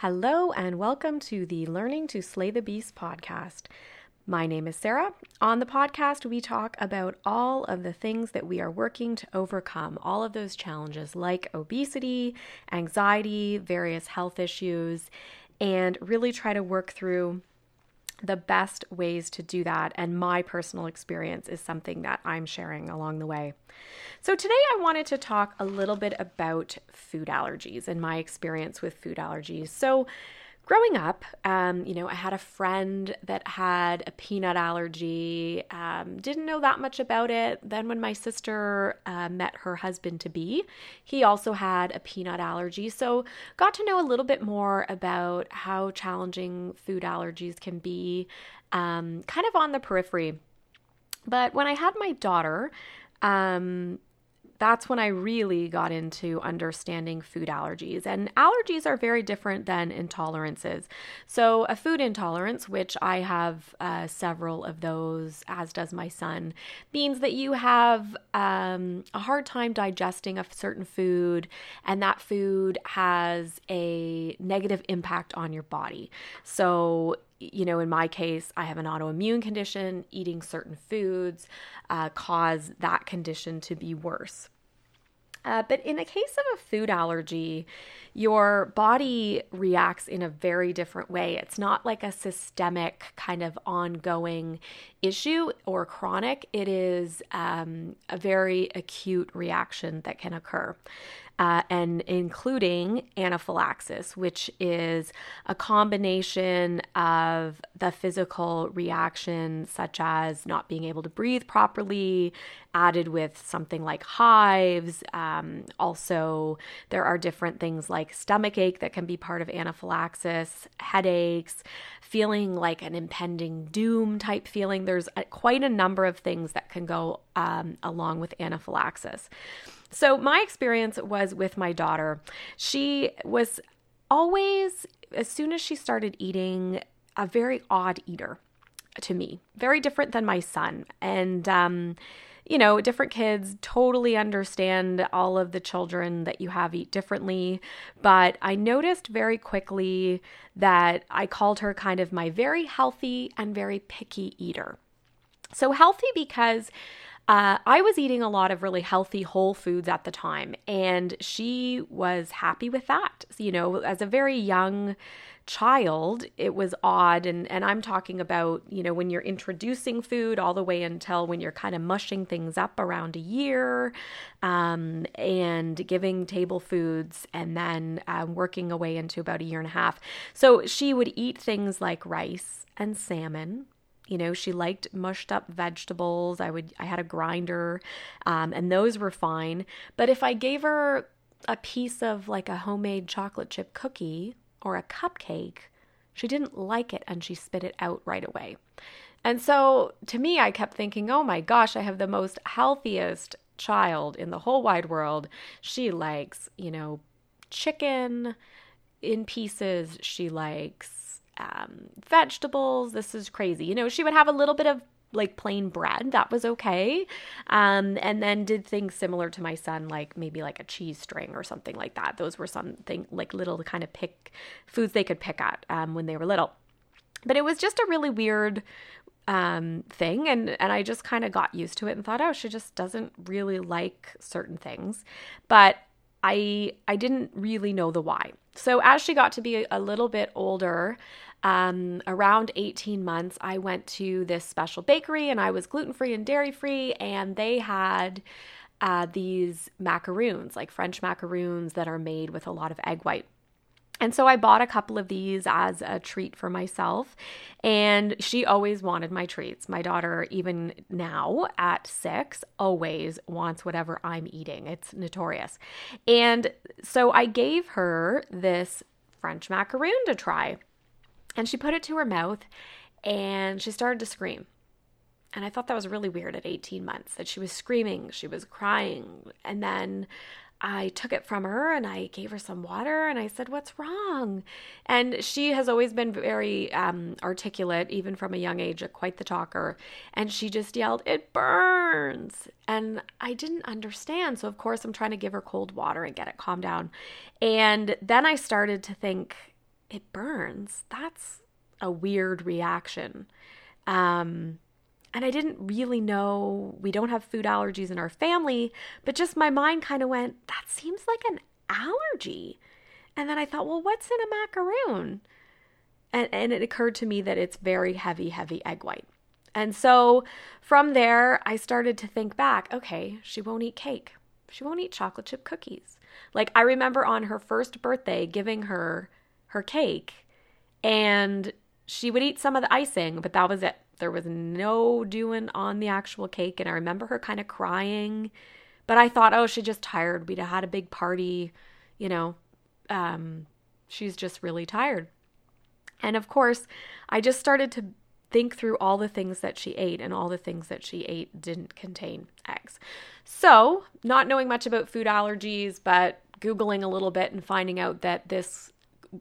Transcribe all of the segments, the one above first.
Hello, and welcome to the Learning to Slay the Beast podcast. My name is Sara. On the podcast, we talk about all of the things that we are working to overcome, all of those challenges like obesity, anxiety, various health issues, and really try to work through the best ways to do that. And my personal experience is something that I'm sharing along the way. So, today I wanted to talk a little bit about food allergies and my experience with food allergies. So, growing up, um, you know, I had a friend that had a peanut allergy, um, didn't know that much about it. Then, when my sister uh, met her husband to be, he also had a peanut allergy. So, got to know a little bit more about how challenging food allergies can be, um, kind of on the periphery. But when I had my daughter, um, that's when I really got into understanding food allergies. And allergies are very different than intolerances. So, a food intolerance, which I have uh, several of those, as does my son, means that you have um, a hard time digesting a certain food, and that food has a negative impact on your body. So, you know, in my case, I have an autoimmune condition. Eating certain foods uh, cause that condition to be worse. Uh, but in the case of a food allergy, your body reacts in a very different way. It's not like a systemic kind of ongoing issue or chronic, it is um, a very acute reaction that can occur uh, and including anaphylaxis, which is a combination of the physical reaction, such as not being able to breathe properly, added with something like hives. Um, also, there are different things like stomach ache that can be part of anaphylaxis, headaches, feeling like an impending doom type feeling. There's a, quite a number of things that can go um, along with anaphylaxis. So, my experience was with my daughter. She was always, as soon as she started eating, a very odd eater to me, very different than my son. And, um, you know, different kids totally understand all of the children that you have eat differently. But I noticed very quickly that I called her kind of my very healthy and very picky eater. So, healthy because uh, I was eating a lot of really healthy whole foods at the time, and she was happy with that. You know, as a very young child, it was odd. And, and I'm talking about, you know, when you're introducing food all the way until when you're kind of mushing things up around a year um, and giving table foods and then um, working away into about a year and a half. So she would eat things like rice and salmon you know she liked mushed up vegetables. I would i had a grinder um, and those were fine. But if i gave her a piece of like a homemade chocolate chip cookie or a cupcake she didn't like it and she spit it out right away. And so to me i kept thinking oh my gosh i have the most healthiest child in the whole wide world. She likes you know chicken in pieces. She likes um, vegetables. This is crazy. You know, she would have a little bit of like plain bread. That was okay. Um, and then did things similar to my son like maybe like a cheese string or something like that. Those were something like little kind of pick foods they could pick at um, when they were little. But it was just a really weird um, thing. And and I just kind of got used to it and thought oh she just doesn't really like certain things. But I I didn't really know the why. So as she got to be a little bit older um, around 18 months, I went to this special bakery and I was gluten free and dairy free, and they had uh, these macaroons, like French macaroons that are made with a lot of egg white. And so I bought a couple of these as a treat for myself. And she always wanted my treats. My daughter, even now at six, always wants whatever I'm eating. It's notorious. And so I gave her this French macaroon to try. And she put it to her mouth and she started to scream. And I thought that was really weird at 18 months that she was screaming, she was crying. And then I took it from her and I gave her some water and I said, What's wrong? And she has always been very um, articulate, even from a young age, quite the talker. And she just yelled, It burns. And I didn't understand. So, of course, I'm trying to give her cold water and get it calmed down. And then I started to think, it burns. That's a weird reaction. Um, and I didn't really know we don't have food allergies in our family, but just my mind kind of went, that seems like an allergy. And then I thought, well, what's in a macaroon? And, and it occurred to me that it's very heavy, heavy egg white. And so from there, I started to think back okay, she won't eat cake. She won't eat chocolate chip cookies. Like, I remember on her first birthday giving her her cake, and she would eat some of the icing, but that was it. There was no doing on the actual cake. And I remember her kind of crying, but I thought, oh, she's just tired. We'd had a big party, you know, um, she's just really tired. And of course, I just started to think through all the things that she ate, and all the things that she ate didn't contain eggs. So, not knowing much about food allergies, but Googling a little bit and finding out that this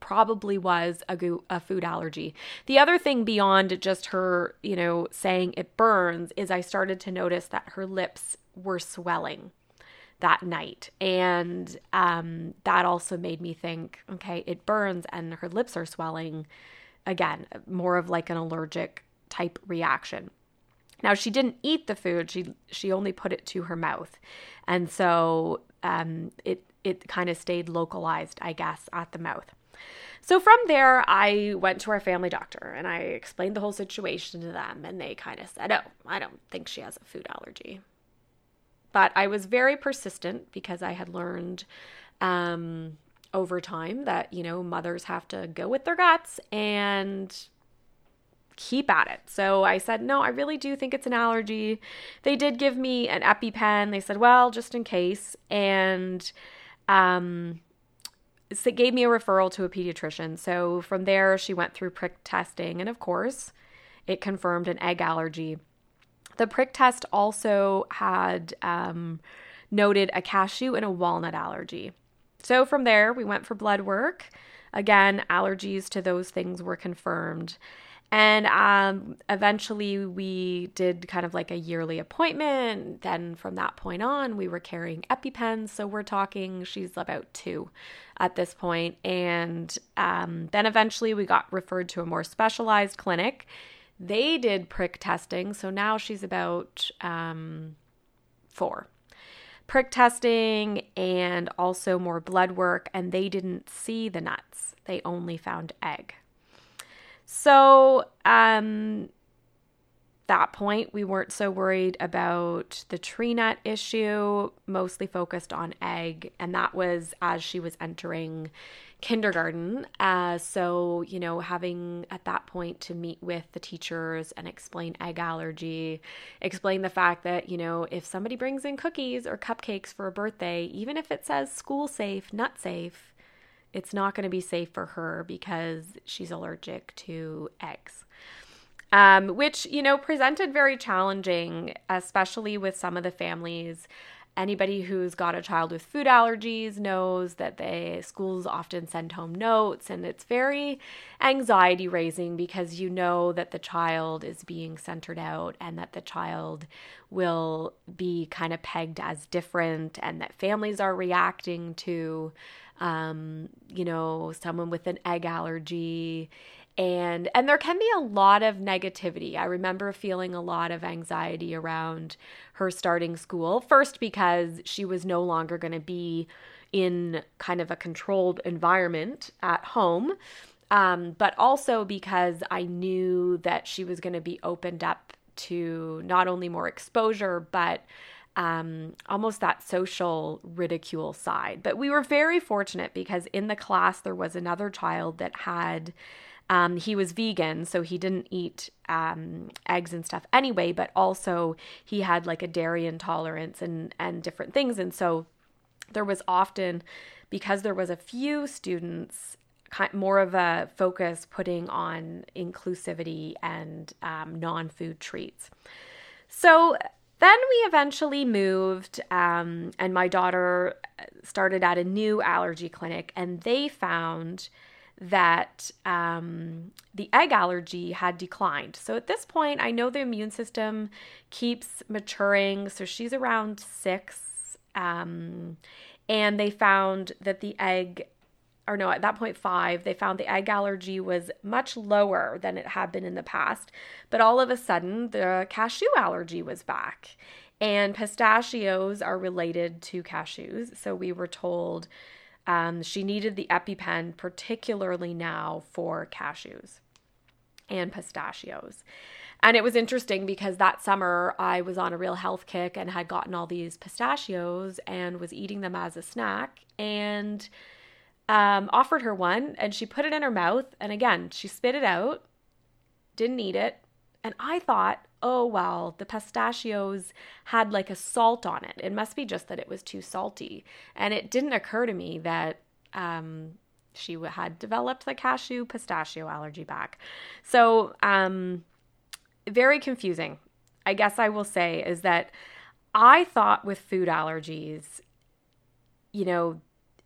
probably was a, a food allergy. The other thing beyond just her, you know, saying it burns is I started to notice that her lips were swelling that night. And um, that also made me think okay, it burns and her lips are swelling. Again, more of like an allergic type reaction. Now she didn't eat the food; she she only put it to her mouth, and so um, it it kind of stayed localized, I guess, at the mouth. So from there, I went to our family doctor and I explained the whole situation to them, and they kind of said, "Oh, I don't think she has a food allergy." But I was very persistent because I had learned um, over time that, you know, mothers have to go with their guts and keep at it. So I said, no, I really do think it's an allergy. They did give me an EpiPen. They said, well, just in case. And um, it gave me a referral to a pediatrician. So from there, she went through prick testing. And of course, it confirmed an egg allergy. The prick test also had um, noted a cashew and a walnut allergy. So from there, we went for blood work. Again, allergies to those things were confirmed. And um, eventually, we did kind of like a yearly appointment. Then, from that point on, we were carrying EpiPens. So, we're talking, she's about two at this point. And um, then eventually, we got referred to a more specialized clinic they did prick testing, so now she's about um, four. Prick testing and also more blood work, and they didn't see the nuts. They only found egg. So, um, that point, we weren't so worried about the tree nut issue, mostly focused on egg. And that was as she was entering kindergarten. Uh, so, you know, having at that point to meet with the teachers and explain egg allergy, explain the fact that, you know, if somebody brings in cookies or cupcakes for a birthday, even if it says school safe, nut safe, it's not going to be safe for her because she's allergic to eggs. Um, which, you know, presented very challenging, especially with some of the families Anybody who's got a child with food allergies knows that the schools often send home notes, and it's very anxiety raising because you know that the child is being centered out and that the child will be kind of pegged as different, and that families are reacting to, um, you know, someone with an egg allergy. And and there can be a lot of negativity. I remember feeling a lot of anxiety around her starting school. First because she was no longer going to be in kind of a controlled environment at home. Um, but also because i knew that she was going to be opened up to not only more exposure but um, almost that social ridicule side. But we were very fortunate because in the class there was another child that had um, he was vegan, so he didn't eat um, eggs and stuff anyway, but also he had like a dairy intolerance and, and different things. And so there was often, because there was a few students, more of a focus putting on inclusivity and um, non food treats. So then we eventually moved, um, and my daughter started at a new allergy clinic, and they found that um, the egg allergy had declined. So at this point, I know the immune system keeps maturing. So she's around six. Um, and they found that the egg or no, at that point, five, they found the egg allergy was much lower than it had been in the past. But all of a sudden, the cashew allergy was back. And pistachios are related to cashews. So we were told um, she needed the EpiPen, particularly now for cashews and pistachios. And it was interesting because that summer I was on a real health kick and had gotten all these pistachios and was eating them as a snack and um, offered her one and she put it in her mouth. And again, she spit it out, didn't eat it. And I thought, oh, well, the pistachios had like a salt on it. It must be just that it was too salty. And it didn't occur to me that um, she had developed the cashew pistachio allergy back. So, um, very confusing. I guess I will say is that I thought with food allergies, you know,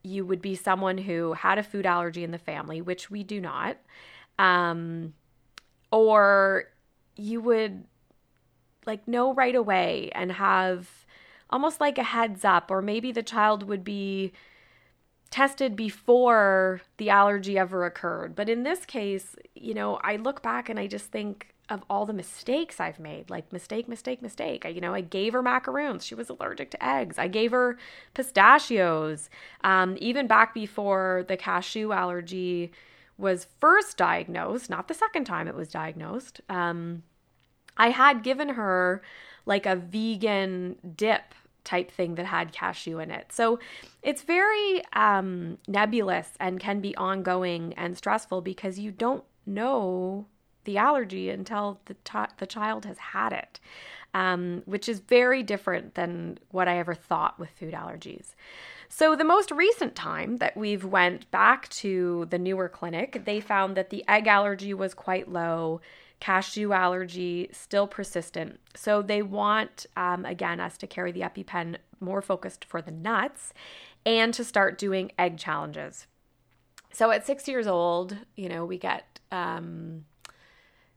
you would be someone who had a food allergy in the family, which we do not. Um, or you would like know right away and have almost like a heads up, or maybe the child would be tested before the allergy ever occurred. But in this case, you know, I look back and I just think of all the mistakes I've made, like mistake, mistake, mistake. I, you know, I gave her macaroons. She was allergic to eggs. I gave her pistachios. Um, even back before the cashew allergy was first diagnosed, not the second time it was diagnosed, um, I had given her like a vegan dip type thing that had cashew in it. So it's very um, nebulous and can be ongoing and stressful because you don't know the allergy until the, t- the child has had it, um, which is very different than what I ever thought with food allergies. So the most recent time that we've went back to the newer clinic, they found that the egg allergy was quite low cashew allergy still persistent. So they want, um, again, us to carry the EpiPen more focused for the nuts and to start doing egg challenges. So at six years old, you know, we get um,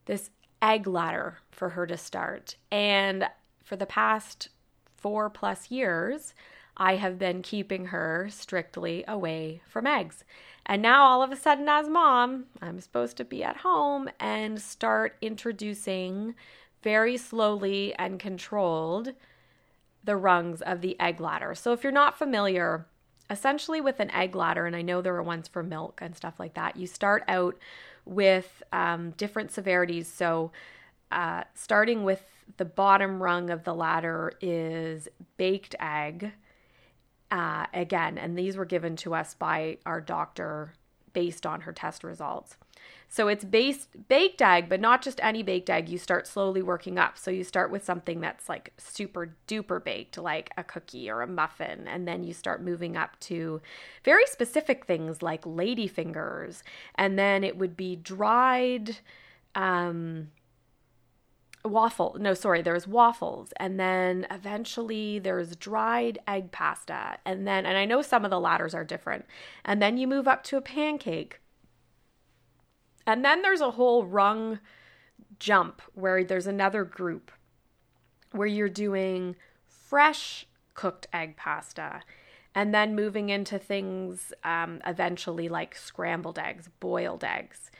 this egg ladder for her to start. And for the past four plus years, I have been keeping her strictly away from eggs. And now, all of a sudden, as mom, I'm supposed to be at home and start introducing very slowly and controlled the rungs of the egg ladder. So, if you're not familiar, essentially with an egg ladder, and I know there are ones for milk and stuff like that, you start out with um, different severities. So, uh, starting with the bottom rung of the ladder is baked egg uh, again, and these were given to us by our doctor based on her test results. So it's based baked egg, but not just any baked egg. You start slowly working up. So you start with something that's like super duper baked, like a cookie or a muffin, and then you start moving up to very specific things like lady fingers, and then it would be dried um, waffle no sorry there's waffles. And then eventually there's dried egg pasta. And then and i know some of the ladders are different. And then you move up to a pancake and then there's a whole rung jump where there's another group where you're doing fresh cooked egg pasta and then moving into things um, eventually like scrambled eggs boiled eggs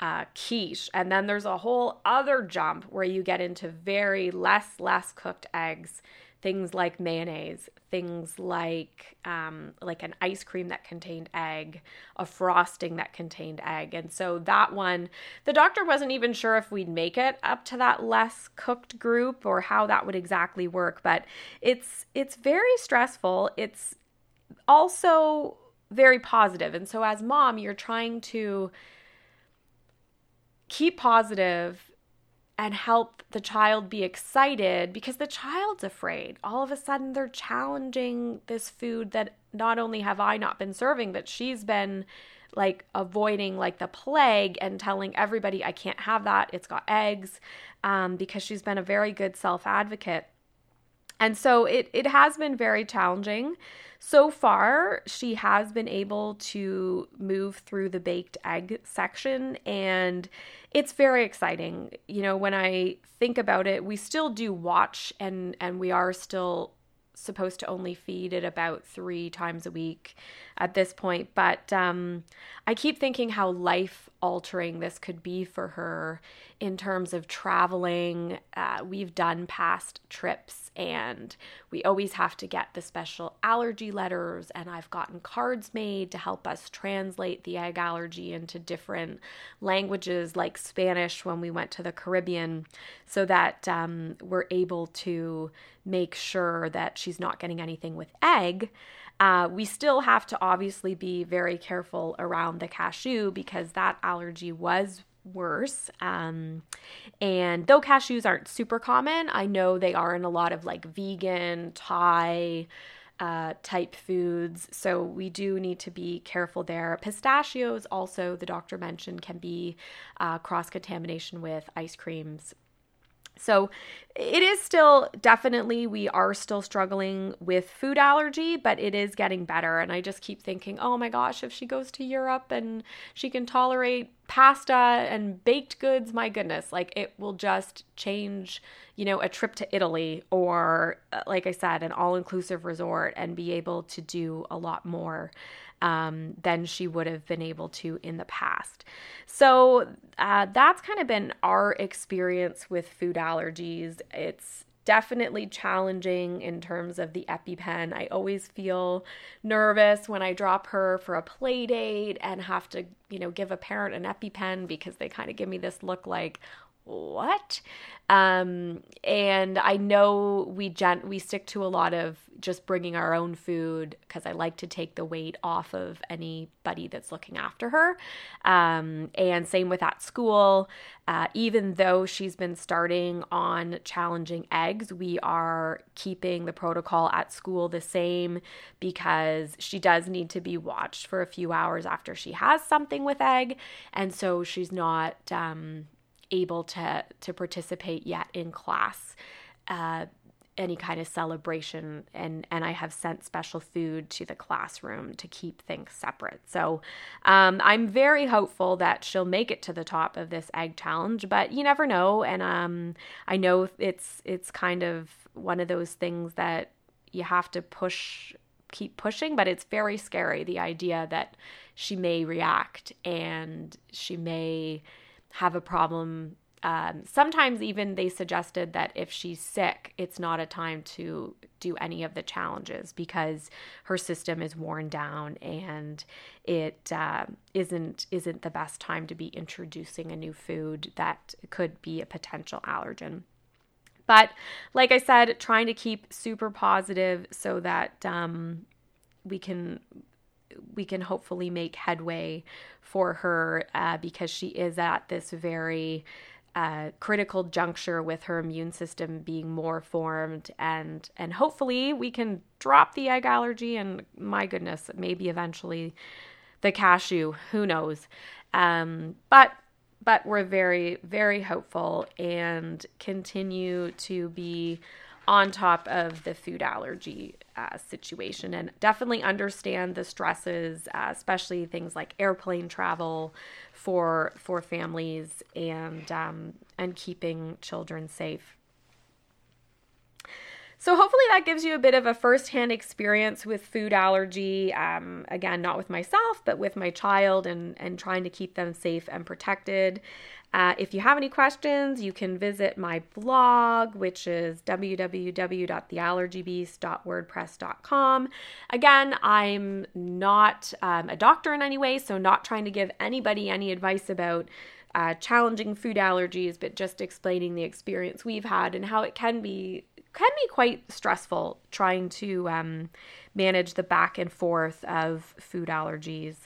uh, quiche. And then there's a whole other jump where you get into very less, less cooked eggs, things like mayonnaise, things like um, like an ice cream that contained egg, a frosting that contained egg. And so that one, the doctor wasn't even sure if we'd make it up to that less cooked group or how that would exactly work. But it's it's very stressful. It's also very positive. And so as mom, you're trying to keep positive and help the child be excited because the child's afraid. All of a sudden, they're challenging this food that not only have I not been serving, but she's been like avoiding like the plague and telling everybody I can't have that. It's got eggs um, because she's been a very good self advocate. And so it, it has been very challenging. So far, she has been able to move through the baked egg section, and it's very exciting. You know, when I think about it, we still do watch and and we are still supposed to only feed it about three times a week at this point. But um, I keep thinking how life altering this could be for her in terms of traveling. Uh, we've done past trips and we always have to get the special allergy letters, and I've gotten cards made to help us translate the egg allergy into different languages like Spanish when we went to the Caribbean so that um, we're able to make sure that she's not getting anything with egg. Uh, we still have to obviously be very careful around the cashew because that allergy was worse. Um, and though cashews aren't super common, I know they are in a lot of like vegan, Thai, uh, type foods. So we do need to be careful there. Pistachios, also, the doctor mentioned, can be uh, cross contamination with ice creams so it is still definitely, we are still struggling with food allergy, but it is getting better. And I just keep thinking, oh my gosh, if she goes to Europe and she can tolerate pasta and baked goods, my goodness, like it will just change, you know, a trip to Italy or, uh, like I said, an all inclusive resort and be able to do a lot more um, than she would have been able to in the past. So uh, that's kind of been our experience with food allergies. It's definitely challenging in terms of the EpiPen. I always feel nervous when I drop her for a play date and have to, you know, give a parent an EpiPen because they kind of give me this look like, what? Um, and I know we gen- we stick to a lot of just bringing our own food because I like to take the weight off of anybody that's looking after her. Um, and same with at school. Uh, even though she's been starting on challenging eggs, we are keeping the protocol at school the same because she does need to be watched for a few hours after she has something with egg, and so she's not. Um, able to to participate yet in class uh, any kind of celebration and and I have sent special food to the classroom to keep things separate. So um, I'm very hopeful that she'll make it to the top of this egg challenge, but you never know. And um, I know it's it's kind of one of those things that you have to push keep pushing, but it's very scary the idea that she may react and she may have a problem. Um, sometimes even they suggested that if she's sick, it's not a time to do any of the challenges because her system is worn down and it uh, not isn't the best time to be introducing a new food that could be a potential allergen. But like I said, trying to keep super positive so that um, we can we can hopefully make headway for her uh, because she is at this very uh, critical juncture with her immune system being more formed. And and hopefully we can drop the egg allergy and my goodness maybe eventually the cashew who knows? Um, but but we're very very hopeful and continue to be on top of the food allergy uh, situation and definitely understand the stresses, uh, especially things like airplane travel for for families and um, and keeping children safe. So hopefully that gives you a bit of a firsthand experience with food allergy. Um, again, not with myself, but with my child, and and trying to keep them safe and protected. Uh, if you have any questions, you can visit my blog, which is www.theallergybeast.wordpress.com. Again, I'm not um, a doctor in any way, so not trying to give anybody any advice about uh, challenging food allergies, but just explaining the experience we've had and how it can be can be quite stressful trying to um, manage the back and forth of food allergies.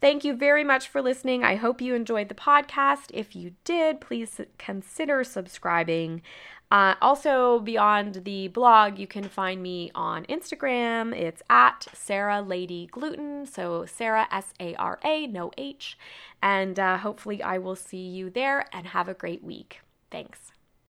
Thank you very much for listening. I hope you enjoyed the podcast. If you did, please consider subscribing. Uh, also, beyond the blog, you can find me on Instagram. It's at Sara Lady Gluten. So, Sara, S A R A, no H. And uh, hopefully, I will see you there and have a great week. Thanks.